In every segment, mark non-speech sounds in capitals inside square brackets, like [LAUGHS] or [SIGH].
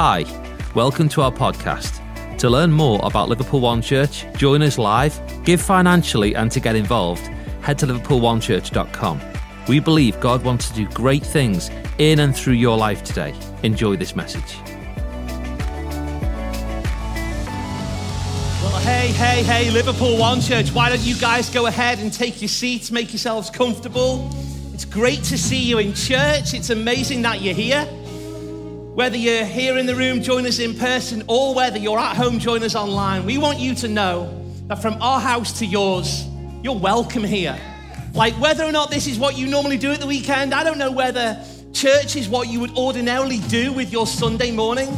Hi, welcome to our podcast. To learn more about Liverpool One Church, join us live, give financially, and to get involved, head to liverpoolonechurch.com. We believe God wants to do great things in and through your life today. Enjoy this message. Well, hey, hey, hey, Liverpool One Church, why don't you guys go ahead and take your seats, make yourselves comfortable? It's great to see you in church. It's amazing that you're here. Whether you're here in the room, join us in person, or whether you're at home, join us online, we want you to know that from our house to yours, you're welcome here. Like whether or not this is what you normally do at the weekend, I don't know whether church is what you would ordinarily do with your Sunday morning,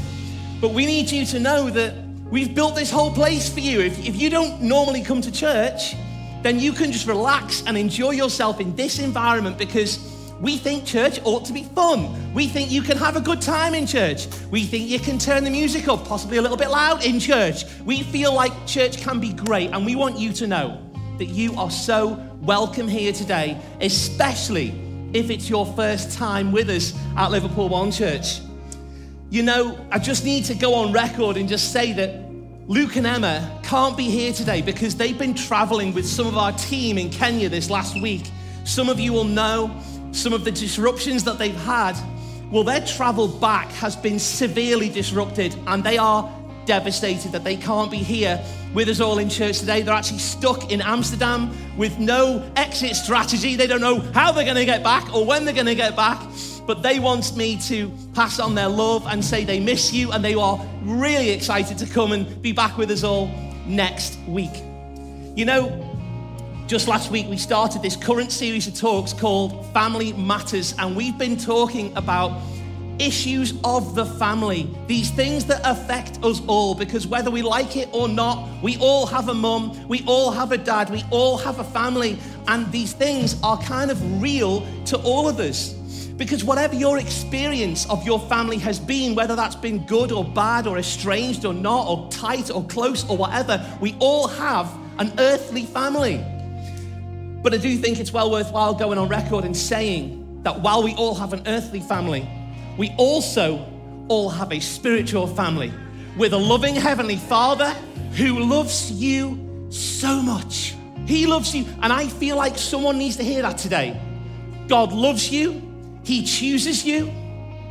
but we need you to know that we've built this whole place for you. If, if you don't normally come to church, then you can just relax and enjoy yourself in this environment because we think church ought to be fun. We think you can have a good time in church. We think you can turn the music up, possibly a little bit loud in church. We feel like church can be great, and we want you to know that you are so welcome here today, especially if it's your first time with us at Liverpool One Church. You know, I just need to go on record and just say that Luke and Emma can't be here today because they've been traveling with some of our team in Kenya this last week. Some of you will know some of the disruptions that they've had, well, their travel back has been severely disrupted and they are devastated that they can't be here with us all in church today. They're actually stuck in Amsterdam with no exit strategy. They don't know how they're going to get back or when they're going to get back. But they want me to pass on their love and say they miss you and they are really excited to come and be back with us all next week. You know, just last week, we started this current series of talks called Family Matters, and we've been talking about issues of the family, these things that affect us all, because whether we like it or not, we all have a mum, we all have a dad, we all have a family, and these things are kind of real to all of us. Because whatever your experience of your family has been, whether that's been good or bad, or estranged or not, or tight or close or whatever, we all have an earthly family. But I do think it's well worthwhile going on record and saying that while we all have an earthly family, we also all have a spiritual family with a loving Heavenly Father who loves you so much. He loves you. And I feel like someone needs to hear that today. God loves you, He chooses you,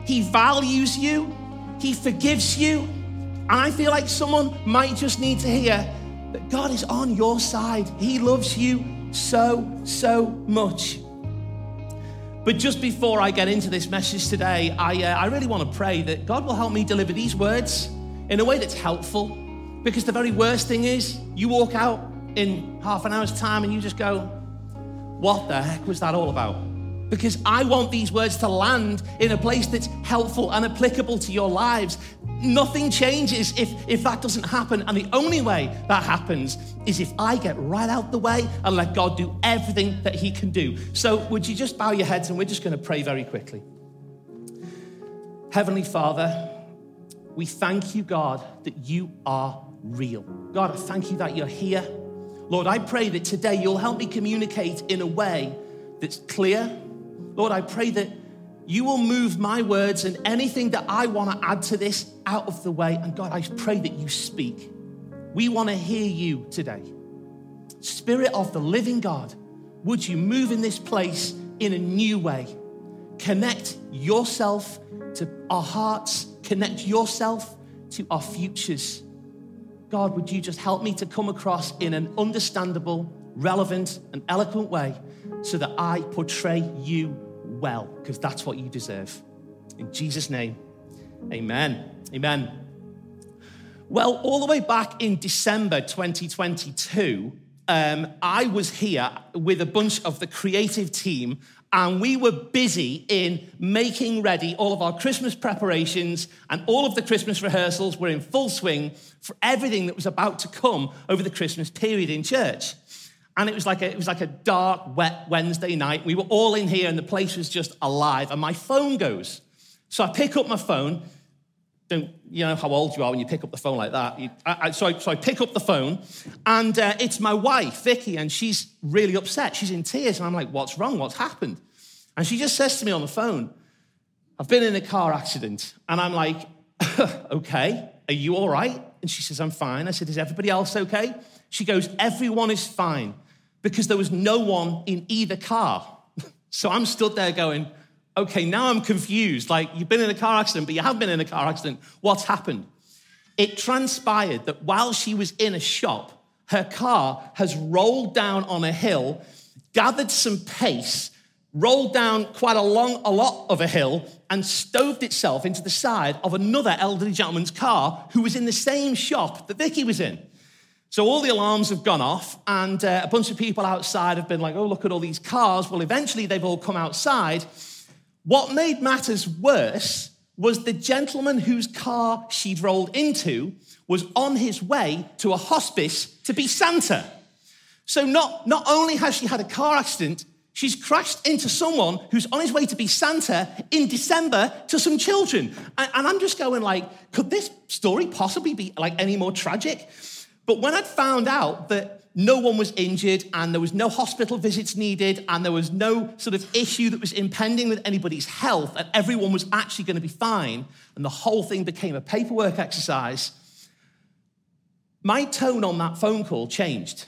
He values you, He forgives you. And I feel like someone might just need to hear that God is on your side. He loves you so, so much. But just before I get into this message today, I, uh, I really want to pray that God will help me deliver these words in a way that's helpful. Because the very worst thing is, you walk out in half an hour's time and you just go, What the heck was that all about? Because I want these words to land in a place that's helpful and applicable to your lives. Nothing changes if, if that doesn't happen. And the only way that happens is if I get right out the way and let God do everything that He can do. So, would you just bow your heads and we're just going to pray very quickly. Heavenly Father, we thank you, God, that you are real. God, I thank you that you're here. Lord, I pray that today you'll help me communicate in a way that's clear. Lord, I pray that you will move my words and anything that I want to add to this out of the way. And God, I pray that you speak. We want to hear you today. Spirit of the living God, would you move in this place in a new way? Connect yourself to our hearts, connect yourself to our futures. God, would you just help me to come across in an understandable, relevant, and eloquent way so that I portray you well, because that's what you deserve. In Jesus' name, amen. Amen. Well, all the way back in December 2022, um, I was here with a bunch of the creative team, and we were busy in making ready all of our Christmas preparations, and all of the Christmas rehearsals were in full swing for everything that was about to come over the Christmas period in church. And it was like a, it was like a dark, wet Wednesday night. We were all in here and the place was just alive. And my phone goes. So I pick up my phone. Don't you know how old you are when you pick up the phone like that? You, I, I, so, I, so I pick up the phone, and uh, it's my wife, Vicky, and she's really upset. She's in tears, and I'm like, "What's wrong? What's happened?" And she just says to me on the phone, "I've been in a car accident," and I'm like, [LAUGHS] okay, are you all right? And she says, I'm fine. I said, Is everybody else okay? She goes, Everyone is fine because there was no one in either car. [LAUGHS] so I'm stood there going, Okay, now I'm confused. Like, you've been in a car accident, but you have been in a car accident. What's happened? It transpired that while she was in a shop, her car has rolled down on a hill, gathered some pace, rolled down quite a long, a lot of a hill, and stoved itself into the side of another elderly gentleman's car who was in the same shop that Vicky was in. So all the alarms have gone off, and uh, a bunch of people outside have been like, oh, look at all these cars. Well, eventually they've all come outside. What made matters worse was the gentleman whose car she'd rolled into was on his way to a hospice to be Santa. So not, not only has she had a car accident, She's crashed into someone who's on his way to be Santa in December to some children. And, I'm just going like, could this story possibly be like any more tragic? But when I'd found out that no one was injured and there was no hospital visits needed and there was no sort of issue that was impending with anybody's health and everyone was actually going to be fine and the whole thing became a paperwork exercise, my tone on that phone call changed.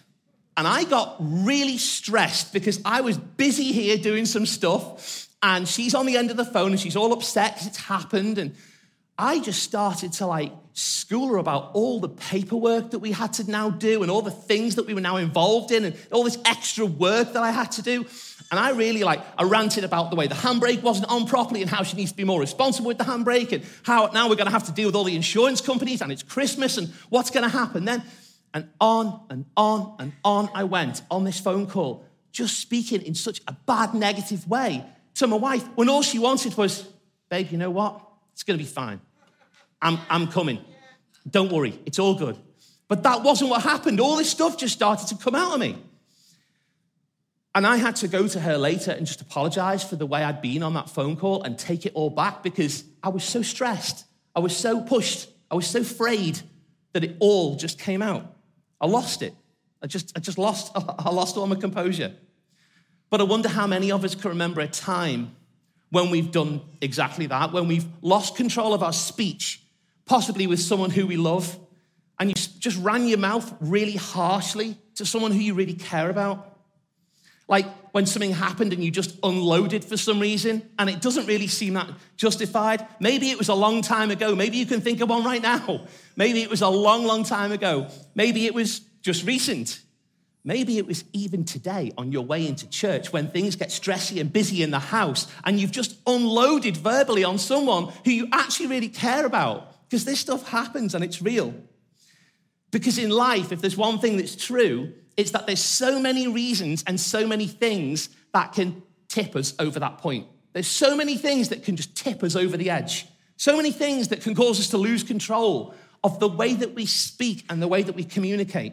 And I got really stressed because I was busy here doing some stuff, and she's on the end of the phone and she's all upset because it's happened. And I just started to like school her about all the paperwork that we had to now do and all the things that we were now involved in and all this extra work that I had to do. And I really like, I ranted about the way the handbrake wasn't on properly and how she needs to be more responsible with the handbrake and how now we're going to have to deal with all the insurance companies and it's Christmas and what's going to happen then. And on and on and on I went on this phone call, just speaking in such a bad, negative way to my wife when all she wanted was, babe, you know what? It's going to be fine. I'm, I'm coming. Don't worry, it's all good. But that wasn't what happened. All this stuff just started to come out of me. And I had to go to her later and just apologize for the way I'd been on that phone call and take it all back because I was so stressed. I was so pushed. I was so afraid that it all just came out. I lost it. I just, I just lost, [LAUGHS] I lost all my composure. But I wonder how many of us can remember a time when we've done exactly that, when we've lost control of our speech, possibly with someone who we love, and you just ran your mouth really harshly to someone who you really care about. Like when something happened and you just unloaded for some reason and it doesn't really seem that justified. Maybe it was a long time ago. Maybe you can think of one right now. Maybe it was a long, long time ago. Maybe it was just recent. Maybe it was even today on your way into church when things get stressy and busy in the house and you've just unloaded verbally on someone who you actually really care about because this stuff happens and it's real. Because in life, if there's one thing that's true, it's that there's so many reasons and so many things that can tip us over that point. There's so many things that can just tip us over the edge. So many things that can cause us to lose control of the way that we speak and the way that we communicate.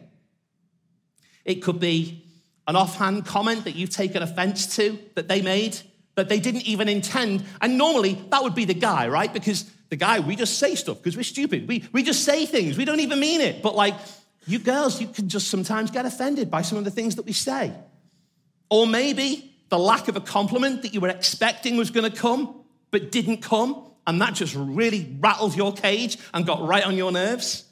It could be an offhand comment that you've taken offense to that they made that they didn't even intend. And normally that would be the guy, right? Because the guy, we just say stuff because we're stupid. We, we just say things, we don't even mean it. But like you girls, you can just sometimes get offended by some of the things that we say. Or maybe the lack of a compliment that you were expecting was going to come, but didn't come, and that just really rattled your cage and got right on your nerves.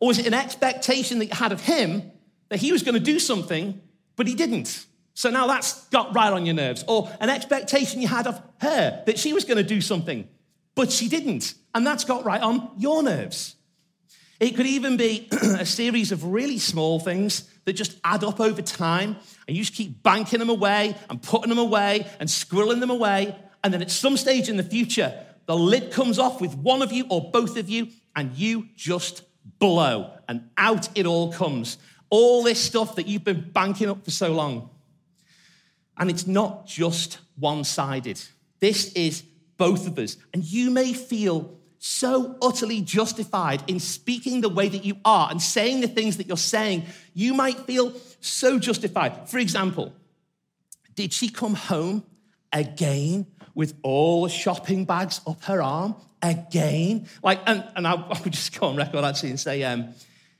Or was it an expectation that you had of him that he was going to do something, but he didn't? So now that's got right on your nerves. Or an expectation you had of her that she was going to do something, but she didn't. And that's got right on your nerves. It could even be [CLEARS THROAT] a series of really small things that just add up over time, and you just keep banking them away and putting them away and squirreling them away. And then at some stage in the future, the lid comes off with one of you or both of you, and you just blow, and out it all comes. All this stuff that you've been banking up for so long. And it's not just one sided, this is both of us. And you may feel so utterly justified in speaking the way that you are and saying the things that you're saying, you might feel so justified. For example, did she come home again with all the shopping bags up her arm again? Like, and, and I, [LAUGHS] I would just go on record actually and say, um,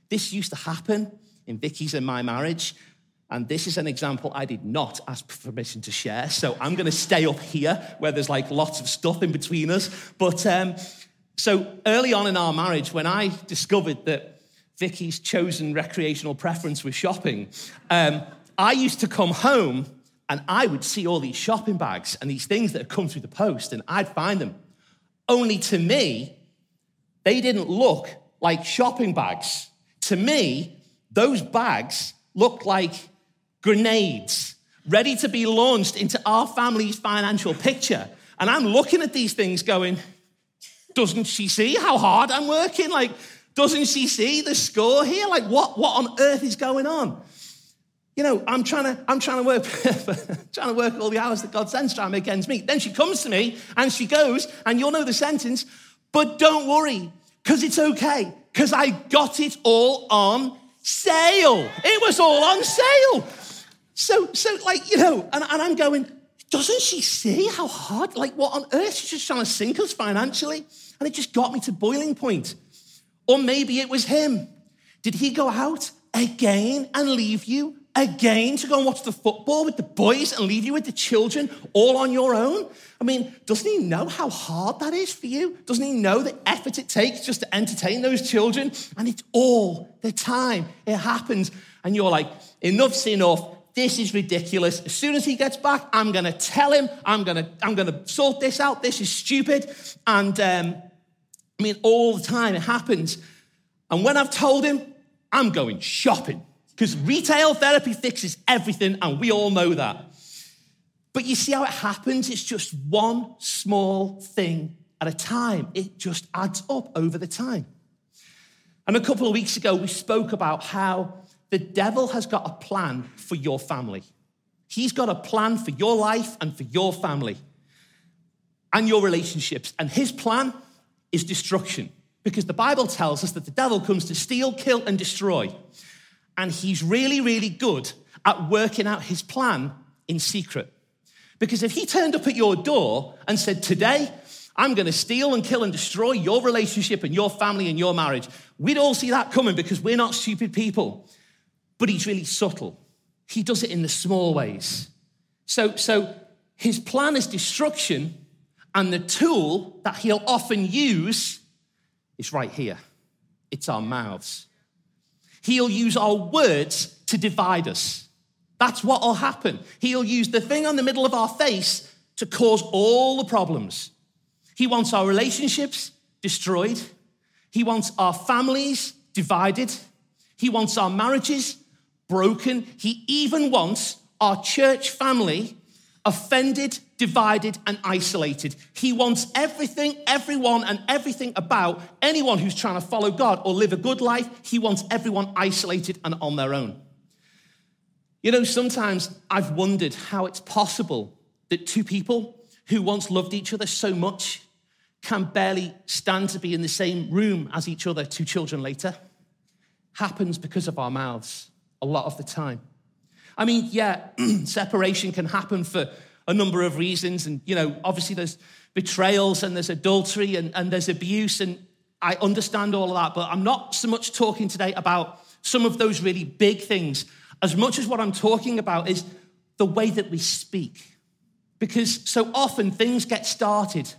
this used to happen in Vicky's and my marriage. And this is an example I did not ask permission to share. So I'm going to stay up here where there's like lots of stuff in between us. But um, So early on in our marriage, when I discovered that Vicky's chosen recreational preference was shopping, um, I used to come home and I would see all these shopping bags and these things that had come through the post, and I'd find them. Only to me, they didn't look like shopping bags. To me, those bags looked like grenades ready to be launched into our family's financial picture. And I'm looking at these things going, doesn't she see how hard I'm working? Like, doesn't she see the score here? Like, what, what on earth is going on? You know, I'm trying to, I'm trying to work, [LAUGHS] trying to work all the hours that God sends, trying to make ends meet. Then she comes to me and she goes, and you'll know the sentence, but don't worry, because it's okay, because I got it all on sale. It was all on sale. So, so like, you know, and, and I'm going, doesn't she see how hard, like, what on earth? She's just trying to sink us financially. And it just got me to boiling point. Or maybe it was him. Did he go out again and leave you again to go and watch the football with the boys and leave you with the children all on your own? I mean, doesn't he know how hard that is for you? Doesn't he know the effort it takes just to entertain those children? And it's all the time. It happens. And you're like, enough's enough. This is ridiculous. As soon as he gets back, I'm going to tell him, I'm going to, I'm going to sort this out. This is stupid. And um, I mean, all the time it happens. And when I've told him, I'm going shopping because retail therapy fixes everything, and we all know that. But you see how it happens? It's just one small thing at a time. It just adds up over the time. And a couple of weeks ago, we spoke about how the devil has got a plan for your family. He's got a plan for your life and for your family and your relationships. And his plan is destruction because the Bible tells us that the devil comes to steal, kill, and destroy. And he's really, really good at working out his plan in secret. Because if he turned up at your door and said, Today, I'm going to steal and kill and destroy your relationship and your family and your marriage, we'd all see that coming because we're not stupid people but he's really subtle. He does it in the small ways. So, so his plan is destruction, and the tool that he'll often use is right here it's our mouths. He'll use our words to divide us. That's what will happen. He'll use the thing on the middle of our face to cause all the problems. He wants our relationships destroyed. He wants our families divided. He wants our marriages broken. He even wants our church family offended, divided, and isolated. He wants everything, everyone, and everything about anyone who's trying to follow God or live a good life. He wants everyone isolated and on their own. You know, sometimes I've wondered how it's possible that two people who once loved each other so much can barely stand to be in the same room as each other two children later. Happens because of our mouths a lot of the time. I mean, yeah, [CLEARS THROAT] separation can happen for a number of reasons. And, you know, obviously there's betrayals and there's adultery and, and there's abuse. And I understand all of that. But I'm not so much talking today about some of those really big things as much as what I'm talking about is the way that we speak. Because so often things get started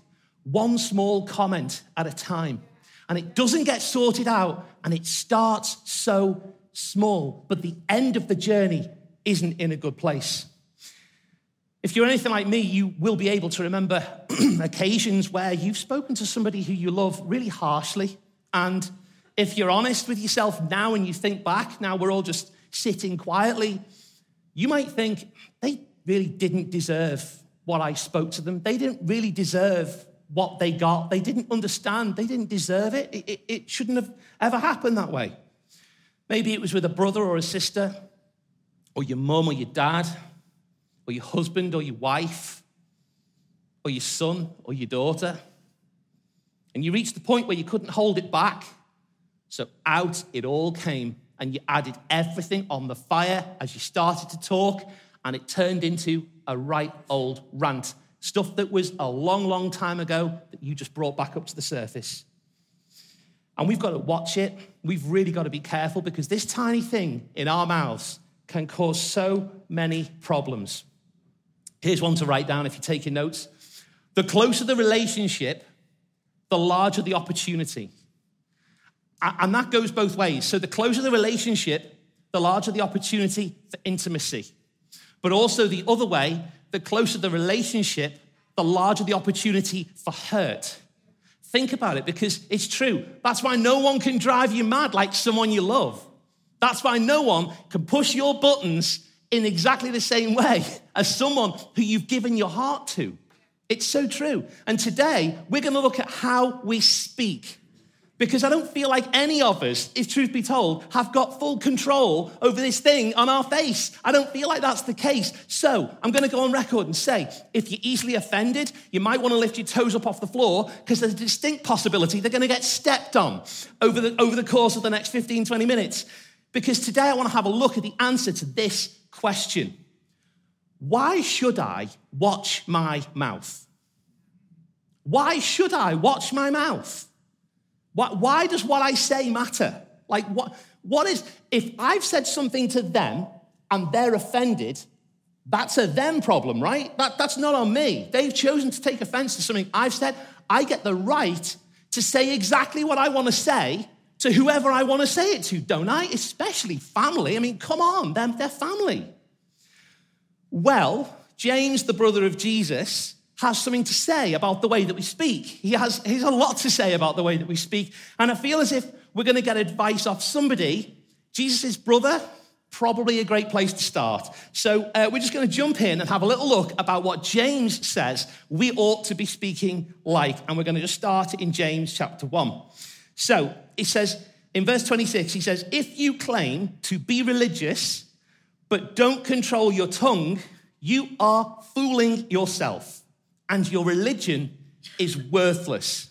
one small comment at a time, and it doesn't get sorted out, and it starts so small, but the end of the journey isn't in a good place. If you're anything like me, you will be able to remember [CLEARS THROAT] occasions where you've spoken to somebody who you love really harshly. And if you're honest with yourself now and you think back, now we're all just sitting quietly, you might think they really didn't deserve what I spoke to them. They didn't really deserve what they got. They didn't understand. They didn't deserve it. It, it, it shouldn't have ever happened that way. Maybe it was with a brother or a sister, or your mum or your dad, or your husband or your wife, or your son or your daughter. And you reached the point where you couldn't hold it back. So out it all came, and you added everything on the fire as you started to talk, and it turned into a right old rant. Stuff that was a long, long time ago that you just brought back up to the surface. And we've got to watch it. We've really got to be careful because this tiny thing in our mouths can cause so many problems. Here's one to write down if you're taking notes. The closer the relationship, the larger the opportunity. And that goes both ways. So the closer the relationship, the larger the opportunity for intimacy. But also the other way, the closer the relationship, the larger the opportunity for hurt. Think about it because it's true. That's why no one can drive you mad like someone you love. That's why no one can push your buttons in exactly the same [LAUGHS] way as someone who you've given your heart to. It's so true. And today, we're going to look at how we speak. Because I don't feel like any of us, if truth be told, have got full control over this thing on our face. I don't feel like that's the case. So I'm going to go on record and say if you're easily offended, you might want to lift your toes up off the floor because there's a distinct possibility they're going to get stepped on over the, over the course of the next 15, 20 minutes. Because today I want to have a look at the answer to this question Why should I watch my mouth? Why should I watch my mouth? Why, why does what I say matter? Like, what, what is, if I've said something to them and they're offended, that's a them problem, right? That, that's not on me. They've chosen to take offense to something I've said. I get the right to say exactly what I want to say to whoever I want to say it to, don't I? Especially family. I mean, come on, they're, they're family. Well, James, the brother of Jesus, has something to say about the way that we speak. He has, he has a lot to say about the way that we speak. And I feel as if we're going to get advice off somebody. Jesus' brother, probably a great place to start. So uh, we're just going to jump in and have a little look about what James says we ought to be speaking like. And we're going to just start in James chapter 1. So it says in verse 26, he says, If you claim to be religious, but don't control your tongue, you are fooling yourself and your religion is worthless.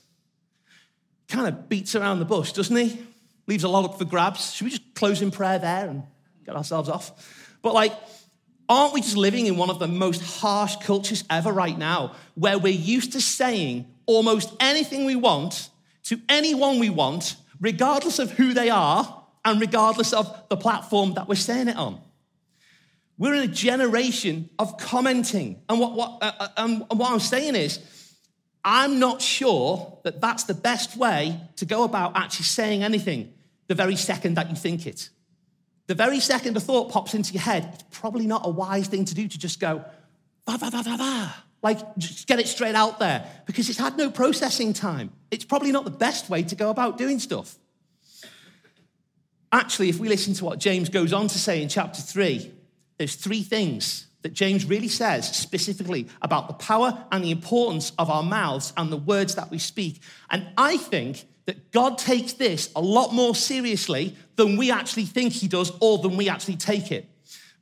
Kind of beats around the bush, doesn't he? Leaves a lot up for grabs. Should we just close in prayer there and get ourselves off? But like, aren't we just living in one of the most harsh cultures ever right now, where we're used to saying almost anything we want to anyone we want, regardless of who they are and regardless of the platform that we're saying it on? We're in a generation of commenting. And what, what, uh, uh and what I'm saying is, I'm not sure that that's the best way to go about actually saying anything the very second that you think it. The very second a thought pops into your head, it's probably not a wise thing to do to just go, va, va, va, va, va. Like, just get it straight out there because it's had no processing time. It's probably not the best way to go about doing stuff. Actually, if we listen to what James goes on to say in chapter 3, there's three things that James really says specifically about the power and the importance of our mouths and the words that we speak. And I think that God takes this a lot more seriously than we actually think he does or than we actually take it.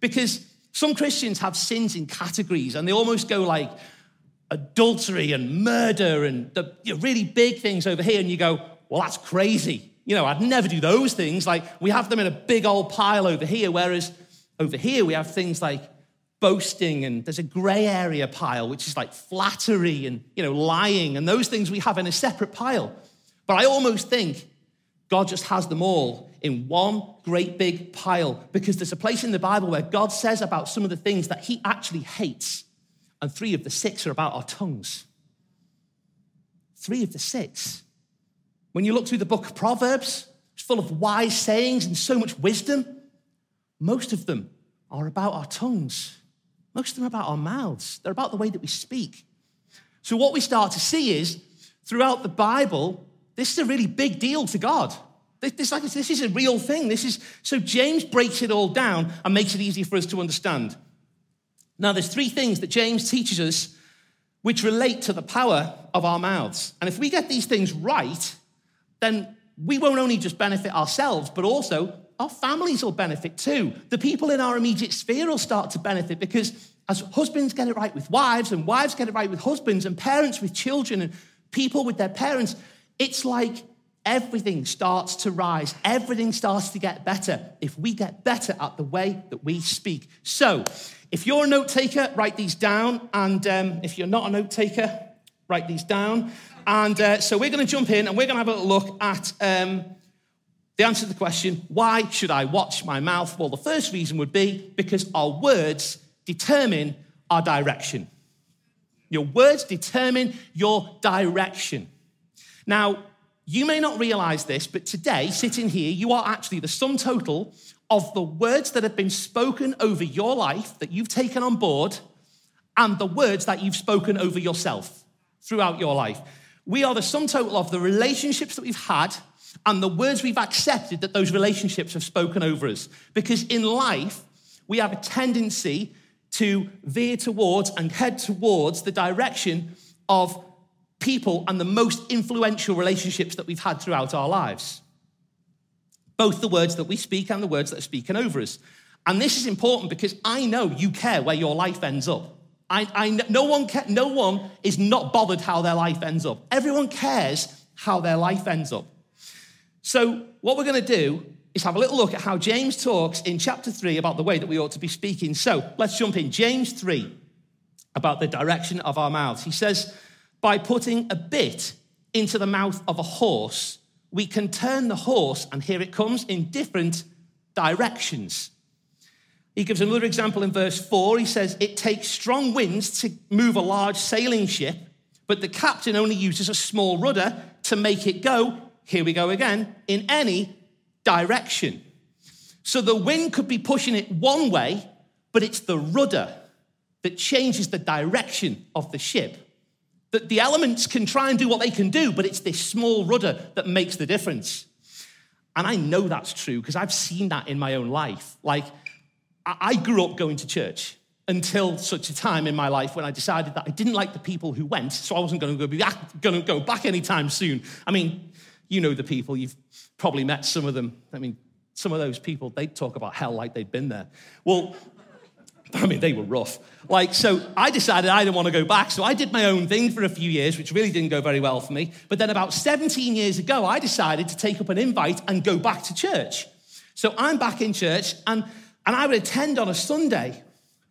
Because some Christians have sins in categories and they almost go like adultery and murder and the really big things over here. And you go, well, that's crazy. You know, I'd never do those things. Like we have them in a big old pile over here, whereas over here, we have things like boasting, and there's a gray area pile, which is like flattery and you know, lying, and those things we have in a separate pile. But I almost think God just has them all in one great big pile because there's a place in the Bible where God says about some of the things that he actually hates, and three of the six are about our tongues. Three of the six. When you look through the book of Proverbs, it's full of wise sayings and so much wisdom. Most of them are about our tongues. Most of them are about our mouths. They're about the way that we speak. So, what we start to see is throughout the Bible, this is a really big deal to God. This, like, this is a real thing. This is so James breaks it all down and makes it easy for us to understand. Now, there's three things that James teaches us which relate to the power of our mouths. And if we get these things right, then we won't only just benefit ourselves, but also our families will benefit too. The people in our immediate sphere will start to benefit because as husbands get it right with wives, and wives get it right with husbands, and parents with children, and people with their parents, it's like everything starts to rise. Everything starts to get better if we get better at the way that we speak. So, if you're a note taker, write these down. And um, if you're not a note taker, write these down. And uh, so we're going to jump in and we're going to have a look at. Um, the answer to the question, why should I watch my mouth? Well, the first reason would be because our words determine our direction. Your words determine your direction. Now, you may not realize this, but today, sitting here, you are actually the sum total of the words that have been spoken over your life that you've taken on board and the words that you've spoken over yourself throughout your life. We are the sum total of the relationships that we've had and the words we've accepted that those relationships have spoken over us. Because in life, we have a tendency to veer towards and head towards the direction of people and the most influential relationships that we've had throughout our lives. Both the words that we speak and the words that are spoken over us. And this is important because I know you care where your life ends up. I, I, no, one no one is not bothered how their life ends up. Everyone cares how their life ends up. So, what we're going to do is have a little look at how James talks in chapter 3 about the way that we ought to be speaking. So, let's jump in. James 3 about the direction of our mouths. He says, By putting a bit into the mouth of a horse, we can turn the horse, and here it comes, in different directions. He gives another example in verse 4. He says, It takes strong winds to move a large sailing ship, but the captain only uses a small rudder to make it go, here we go again, in any direction. So the wind could be pushing it one way, but it's the rudder that changes the direction of the ship. That the elements can try and do what they can do, but it's this small rudder that makes the difference. And I know that's true because I've seen that in my own life. Like, I grew up going to church until such a time in my life when I decided that I didn't like the people who went, so I wasn't going to go, back, anytime soon. I mean, you know the people, you've probably met some of them. I mean, some of those people, they talk about hell like they'd been there. Well, I mean, they were rough. Like, so I decided I didn't want to go back. So I did my own thing for a few years, which really didn't go very well for me. But then about 17 years ago, I decided to take up an invite and go back to church. So I'm back in church, and and I would attend on a Sunday,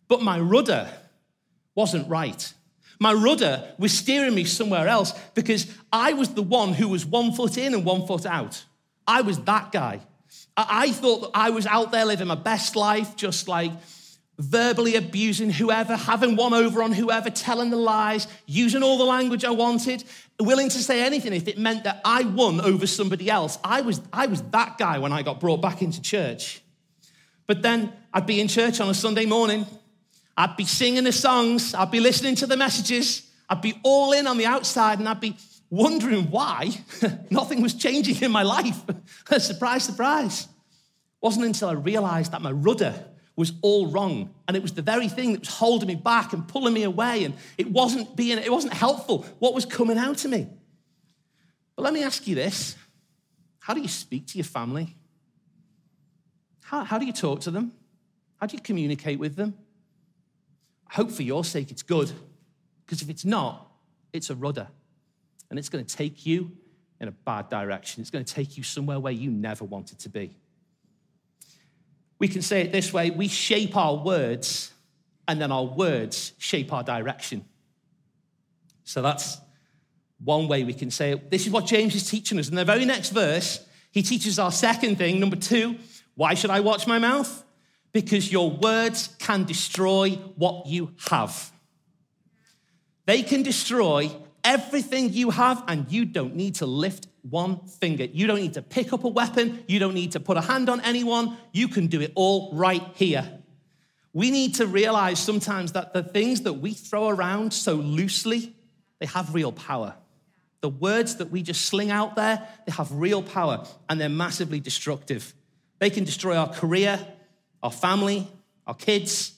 but my rudder wasn't right. My rudder was steering me somewhere else because I was the one who was one foot in and one foot out. I was that guy. I thought that I was out there living my best life, just like verbally abusing whoever, having one over on whoever, telling the lies, using all the language I wanted, willing to say anything if it meant that I won over somebody else. I was, I was that guy when I got brought back into church. But then I'd be in church on a Sunday morning. I'd be singing the songs. I'd be listening to the messages. I'd be all in on the outside and I'd be wondering why [LAUGHS] nothing was changing in my life. [LAUGHS] surprise, surprise. It wasn't until I realized that my rudder was all wrong and it was the very thing that was holding me back and pulling me away and it wasn't being it wasn't helpful what was coming out to me but let me ask you this how do you speak to your family how, how do you talk to them? How do you communicate with them? Hope for your sake it's good, because if it's not, it's a rudder. And it's going to take you in a bad direction. It's going to take you somewhere where you never wanted to be. We can say it this way we shape our words, and then our words shape our direction. So that's one way we can say it. This is what James is teaching us. In the very next verse, he teaches our second thing, number two, why should I watch my mouth? Because your words can destroy what you have. They can destroy everything you have, and you don't need to lift one finger. You don't need to pick up a weapon. You don't need to put a hand on anyone. You can do it all right here. We need to realize sometimes that the things that we throw around so loosely, they have real power. The words that we just sling out there, they have real power and they're massively destructive. They can destroy our career, our family, our kids.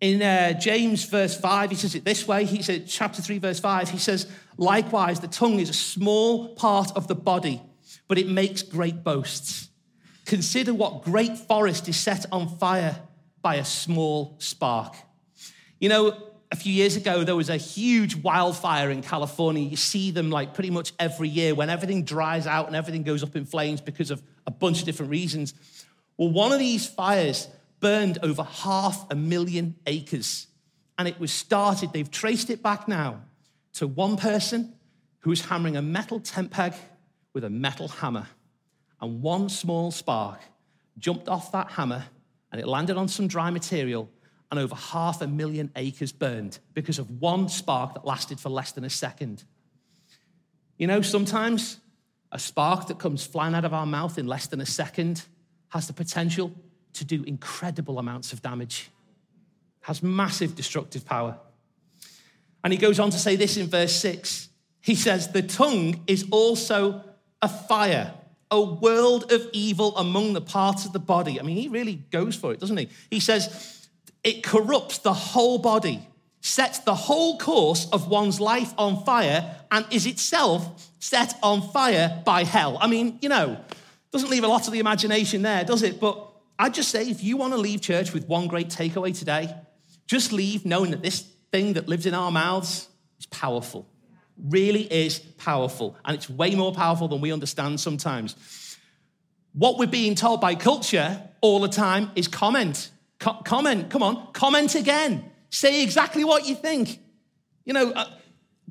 In uh, James verse 5, he says it this way. He said, chapter 3, verse 5, he says, Likewise, the tongue is a small part of the body, but it makes great boasts. Consider what great forest is set on fire by a small spark. You know, a few years ago, there was a huge wildfire in California. You see them like pretty much every year when everything dries out and everything goes up in flames because of a bunch of different reasons. Well, one of these fires burned over half a million acres. And it was started, they've traced it back now to one person who was hammering a metal tent peg with a metal hammer. And one small spark jumped off that hammer and it landed on some dry material and over half a million acres burned because of one spark that lasted for less than a second. You know, sometimes a spark that comes flying out of our mouth in less than a second has the potential to do incredible amounts of damage, has massive destructive power. And he goes on to say this in verse 6. He says, The tongue is also a fire, a world of evil among the parts of the body. I mean, he really goes for it, doesn't he? He says, It corrupts the whole body, sets the whole course of one's life on fire, and is itself set on fire by hell. I mean, you know, doesn't leave a lot of the imagination there, does it? But I'd just say if you want to leave church with one great takeaway today, just leave knowing that this thing that lives in our mouths is powerful. Really is powerful. And it's way more powerful than we understand sometimes. What we're being told by culture all the time is comment. Co- comment, come on, comment again. Say exactly what you think. You know, uh,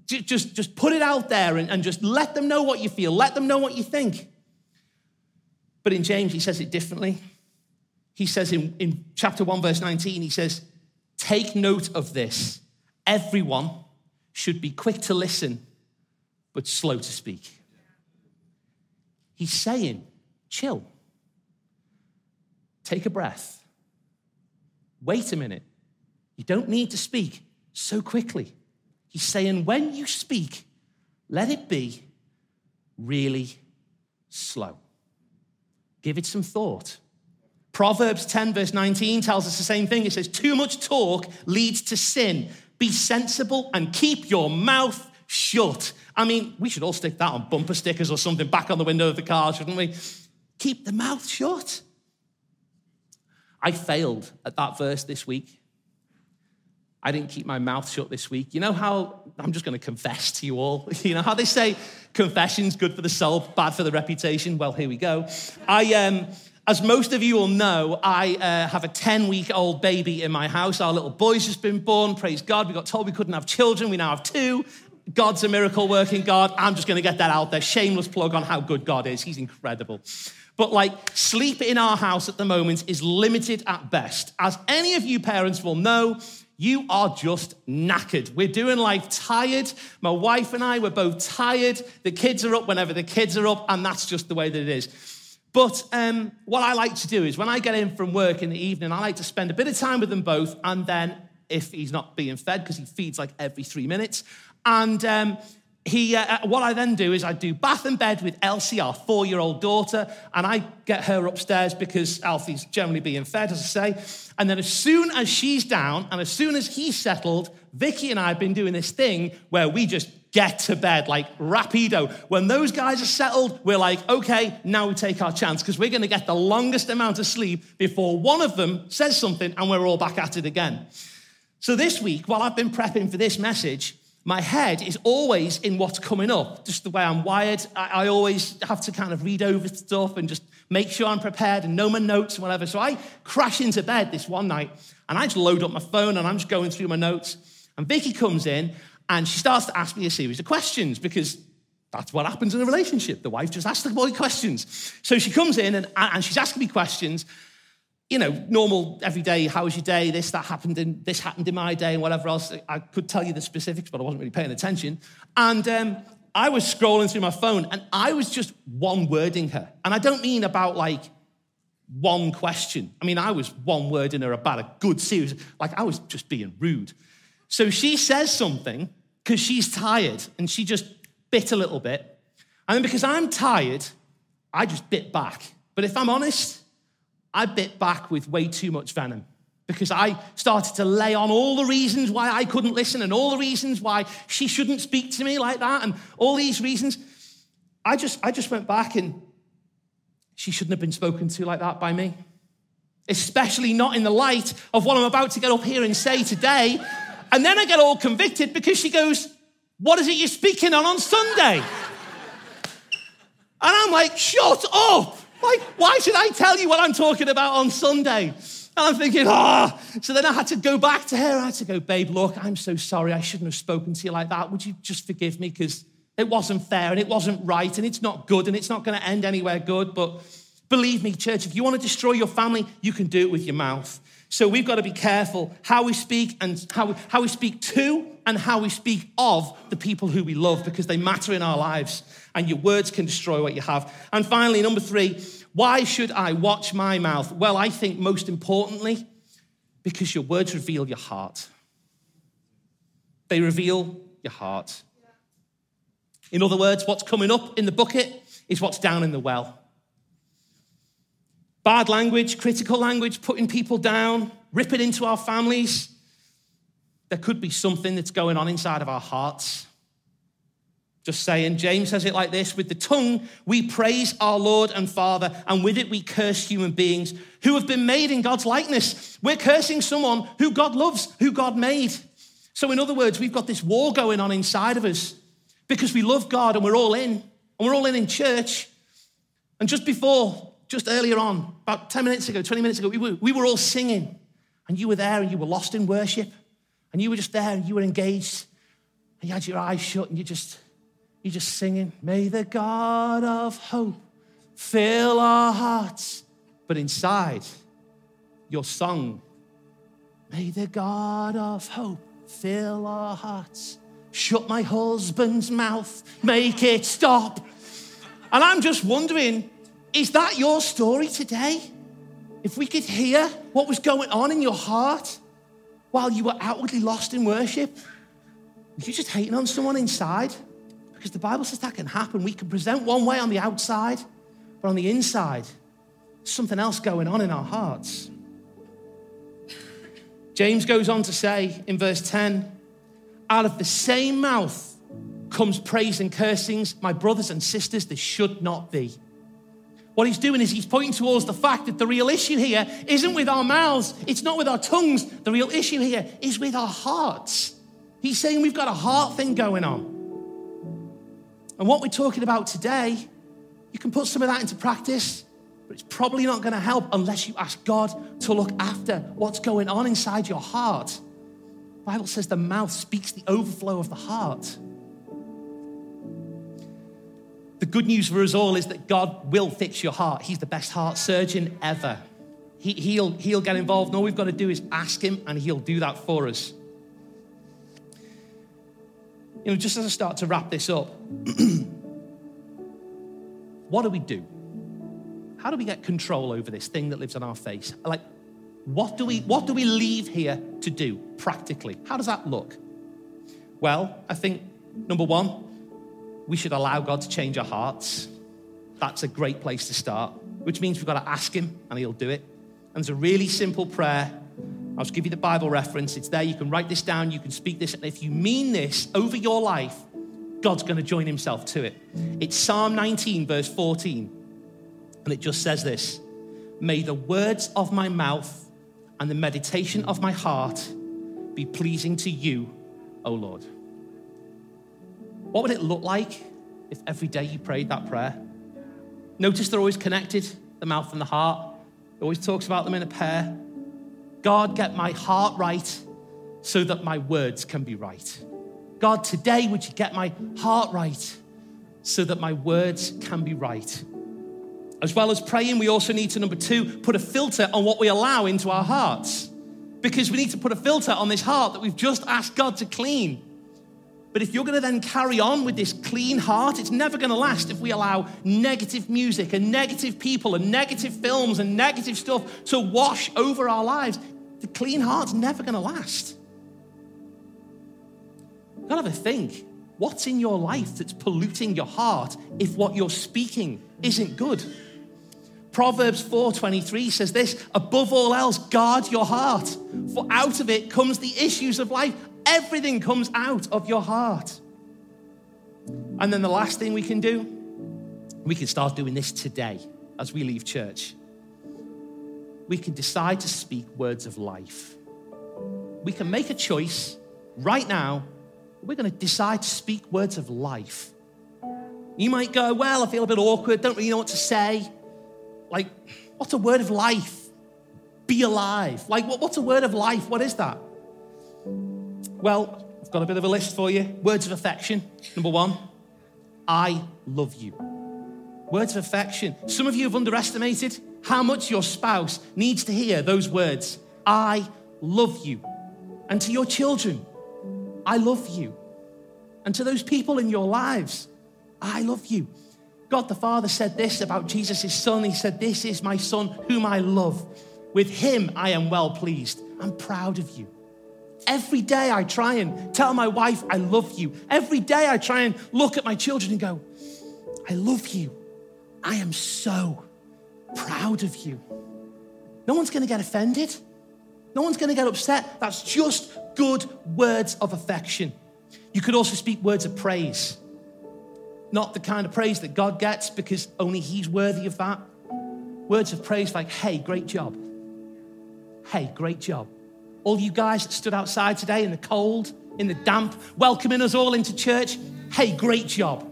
just, just put it out there and, and just let them know what you feel, let them know what you think. But in James, he says it differently. He says in, in chapter 1, verse 19, he says, Take note of this. Everyone should be quick to listen, but slow to speak. He's saying, chill. Take a breath. Wait a minute. You don't need to speak so quickly. He's saying, when you speak, let it be really slow. Give it some thought. Proverbs 10, verse 19 tells us the same thing. It says, Too much talk leads to sin. Be sensible and keep your mouth shut. I mean, we should all stick that on bumper stickers or something back on the window of the car, shouldn't we? Keep the mouth shut. I failed at that verse this week. I didn't keep my mouth shut this week. You know how, I'm just going to confess to you all. [LAUGHS] You know how they say confession's good for the soul, bad for the reputation? Well, here we go. I, um, as most of you will know, I uh, have a 10 week old baby in my house. Our little boy's just been born. Praise God. We got told we couldn't have children. We now have two. God's a miracle working God. I'm just going to get that out there. Shameless plug on how good God is. He's incredible. But like sleep in our house at the moment is limited at best. As any of you parents will know, you are just knackered. We're doing life tired. My wife and I, we're both tired. The kids are up whenever the kids are up, and that's just the way that it is. But um, what I like to do is when I get in from work in the evening, I like to spend a bit of time with them both. And then if he's not being fed, because he feeds like every three minutes, and um, he, uh, uh, what I then do is I do bath and bed with Elsie, our four year old daughter, and I get her upstairs because Alfie's generally being fed, as I say. And then as soon as she's down and as soon as he's settled, Vicky and I have been doing this thing where we just get to bed, like rapido. When those guys are settled, we're like, okay, now we take our chance because we're going to get the longest amount of sleep before one of them says something and we're all back at it again. So this week, while I've been prepping for this message, my head is always in what's coming up, just the way I'm wired. I, I, always have to kind of read over stuff and just make sure I'm prepared and know my notes and whatever. So I crash into bed this one night and I just load up my phone and I'm just going through my notes. And Vicky comes in and she starts to ask me a series of questions because that's what happens in a relationship. The wife just asks the boy questions. So she comes in and, and she's asking me questions. You know, normal, everyday, how was your day? This, that happened in, this happened in my day and whatever else. I could tell you the specifics, but I wasn't really paying attention. And um, I was scrolling through my phone and I was just one wording her. And I don't mean about like one question. I mean, I was one wording her about a good series. Like I was just being rude. So she says something because she's tired and she just bit a little bit. And then because I'm tired, I just bit back. But if I'm honest, I bit back with way too much venom because I started to lay on all the reasons why I couldn't listen and all the reasons why she shouldn't speak to me like that and all these reasons. I just, I just went back and she shouldn't have been spoken to like that by me, especially not in the light of what I'm about to get up here and say today. And then I get all convicted because she goes, What is it you're speaking on on Sunday? And I'm like, Shut up! Like, why should I tell you what I'm talking about on Sunday? And I'm thinking, ah. Oh. So then I had to go back to her. I had to go, babe, look, I'm so sorry. I shouldn't have spoken to you like that. Would you just forgive me? Because it wasn't fair and it wasn't right and it's not good and it's not going to end anywhere good. But believe me, church, if you want to destroy your family, you can do it with your mouth. So we've got to be careful how we speak and how we, how we speak to and how we speak of the people who we love because they matter in our lives. And your words can destroy what you have. And finally, number three, why should I watch my mouth? Well, I think most importantly, because your words reveal your heart. They reveal your heart. In other words, what's coming up in the bucket is what's down in the well. Bad language, critical language, putting people down, ripping into our families. There could be something that's going on inside of our hearts. Just saying, James says it like this with the tongue, we praise our Lord and Father, and with it we curse human beings who have been made in God's likeness. We're cursing someone who God loves, who God made. So, in other words, we've got this war going on inside of us because we love God and we're all in, and we're all in in church. And just before, just earlier on, about 10 minutes ago, 20 minutes ago, we were, we were all singing, and you were there and you were lost in worship, and you were just there and you were engaged, and you had your eyes shut and you just, you just singing, May the God of hope fill our hearts. But inside, your song, May the God of hope fill our hearts. Shut my husband's mouth, make it stop. And I'm just wondering, is that your story today? If we could hear what was going on in your heart while you were outwardly lost in worship, were you just hating on someone inside? Because the Bible says that can happen. We can present one way on the outside, but on the inside, something else going on in our hearts. James goes on to say in verse 10 out of the same mouth comes praise and cursings. My brothers and sisters, this should not be. What he's doing is he's pointing towards the fact that the real issue here isn't with our mouths, it's not with our tongues. The real issue here is with our hearts. He's saying we've got a heart thing going on. And what we're talking about today, you can put some of that into practice. But it's probably not going to help unless you ask God to look after what's going on inside your heart. The Bible says the mouth speaks the overflow of the heart. The good news for us all is that God will fix your heart. He's the best heart surgeon ever. He, he'll, he'll get involved, and all we've got to do is ask Him, and He'll do that for us. You know, just as I start to wrap this up, [CLEARS THROAT] what do we do? how do we get control over this thing that lives on our face? Like, what do we what do we leave here to do practically? How does that look? Well, I think number one, we should allow God to change our hearts. That's a great place to start, which means we've got to ask Him and He'll do it. And there's a really simple prayer. I'll just give you the Bible reference. It's there. You can write this down. You can speak this. And if you mean this over your life, God's going to join Himself to it. It's Psalm 19, verse 14. And it just says this May the words of my mouth and the meditation of my heart be pleasing to you, O Lord. What would it look like if every day you prayed that prayer? Notice they're always connected, the mouth and the heart. It always talks about them in a pair. God, get my heart right so that my words can be right. God, today would you get my heart right so that my words can be right? As well as praying, we also need to, number two, put a filter on what we allow into our hearts. Because we need to put a filter on this heart that we've just asked God to clean. But if you're going to then carry on with this clean heart, it's never going to last if we allow negative music and negative people and negative films and negative stuff to wash over our lives. The clean heart's never going to last. You've got to have a think. What's in your life that's polluting your heart if what you're speaking isn't good? Proverbs 4:23 says this, above all else guard your heart, for out of it comes the issues of life. Everything comes out of your heart. And then the last thing we can do, we can start doing this today as we leave church. We can decide to speak words of life. We can make a choice right now. We're going to decide to speak words of life. You might go, Well, I feel a bit awkward, don't really know what to say. Like, what's a word of life? Be alive. Like, what, what's a word of life? What is that? Well, I've got a bit of a list for you. Words of affection. Number one, I love you. Words of affection. Some of you have underestimated how much your spouse needs to hear those words. I love you. And to your children, I love you. And to those people in your lives, I love you. God the Father said this about Jesus' son. He said, This is my son whom I love. With him I am well pleased. I'm proud of you. Every day I try and tell my wife, I love you. Every day I try and look at my children and go, I love you. I am so proud of you. No one's going to get offended. No one's going to get upset. That's just good words of affection. You could also speak words of praise. Not the kind of praise that God gets because only He's worthy of that. Words of praise like, hey, great job. Hey, great job. All you guys that stood outside today in the cold, in the damp, welcoming us all into church, hey, great job.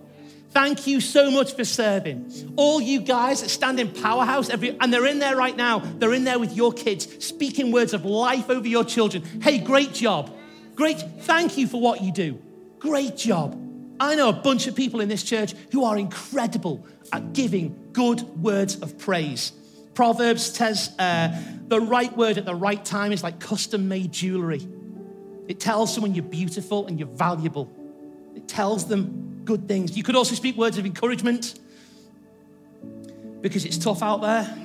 Thank you so much for serving. All you guys that stand in Powerhouse, every, and they're in there right now, they're in there with your kids, speaking words of life over your children. Hey, great job. Great. Thank you for what you do. Great job. I know a bunch of people in this church who are incredible at giving good words of praise. Proverbs says uh, the right word at the right time is like custom made jewelry. It tells someone you're beautiful and you're valuable. It tells them good things. You could also speak words of encouragement because it's tough out there.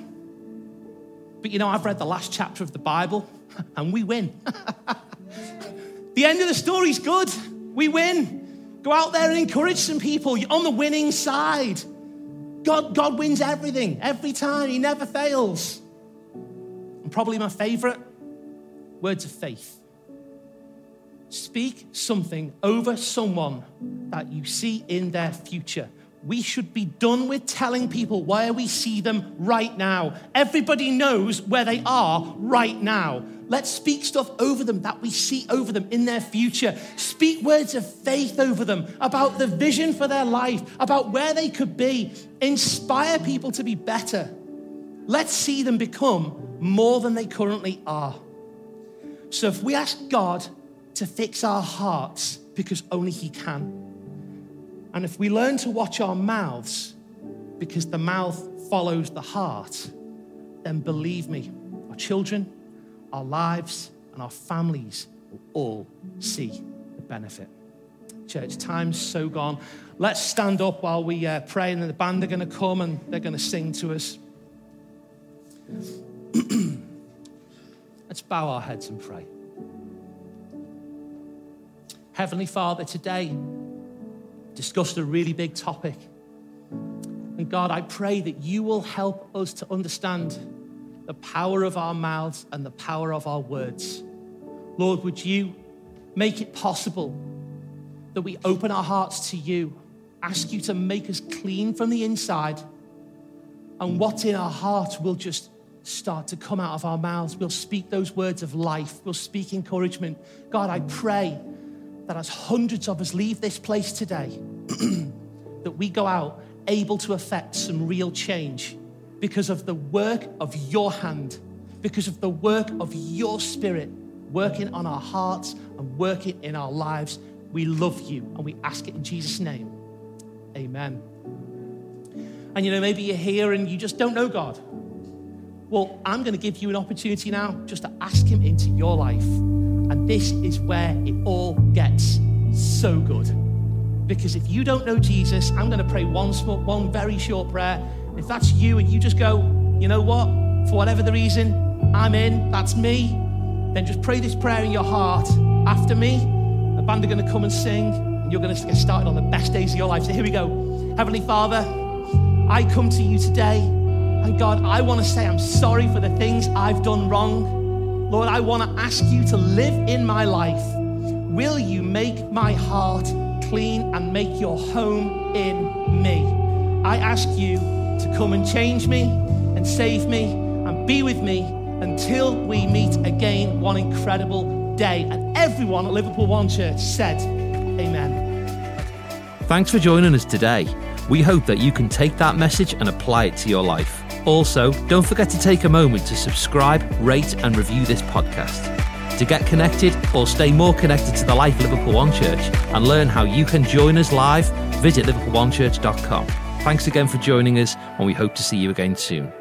But you know, I've read the last chapter of the Bible [LAUGHS] and we win. [LAUGHS] the end of the story's good. We win. Go out there and encourage some people. You're on the winning side. God, God wins everything, every time. He never fails. And probably my favorite words of faith. Speak something over someone that you see in their future. We should be done with telling people where we see them right now. Everybody knows where they are right now. Let's speak stuff over them that we see over them in their future. Speak words of faith over them about the vision for their life, about where they could be. Inspire people to be better. Let's see them become more than they currently are. So if we ask God to fix our hearts because only He can. And if we learn to watch our mouths because the mouth follows the heart, then believe me, our children, our lives, and our families will all see the benefit. Church, time's so gone. Let's stand up while we uh, pray, and the band are going to come and they're going to sing to us. [CLEARS THROAT] Let's bow our heads and pray. Heavenly Father, today discussed a really big topic. And God, I pray that you will help us to understand the power of our mouths and the power of our words. Lord, would you make it possible that we open our hearts to you, ask you to make us clean from the inside, and what's in our hearts will just start to come out of our mouths. We'll speak those words of life, we'll speak encouragement. God, I pray that as hundreds of us leave this place today, [CLEARS THROAT] that we go out able to affect some real change because of the work of your hand, because of the work of your spirit working on our hearts and working in our lives. We love you and we ask it in Jesus' name. Amen. And you know, maybe you're here and you just don't know God. Well, I'm going to give you an opportunity now just to ask Him into your life. And this is where it all gets so good. Because if you don't know Jesus, I'm going to pray one, small, one very short prayer. If that's you and you just go, you know what, for whatever the reason, I'm in, that's me, then just pray this prayer in your heart after me. The band are going to come and sing, and you're going to get started on the best days of your life. So here we go. Heavenly Father, I come to you today, and God, I want to say I'm sorry for the things I've done wrong. Lord, I want to ask you to live in my life. Will you make my heart clean and make your home in me? I ask you to come and change me and save me and be with me until we meet again one incredible day. And everyone at Liverpool One Church said, Amen. Thanks for joining us today. We hope that you can take that message and apply it to your life. Also, don't forget to take a moment to subscribe, rate, and review this podcast. To get connected or stay more connected to the life of Liverpool One Church and learn how you can join us live, visit liverpoolonechurch.com. Thanks again for joining us, and we hope to see you again soon.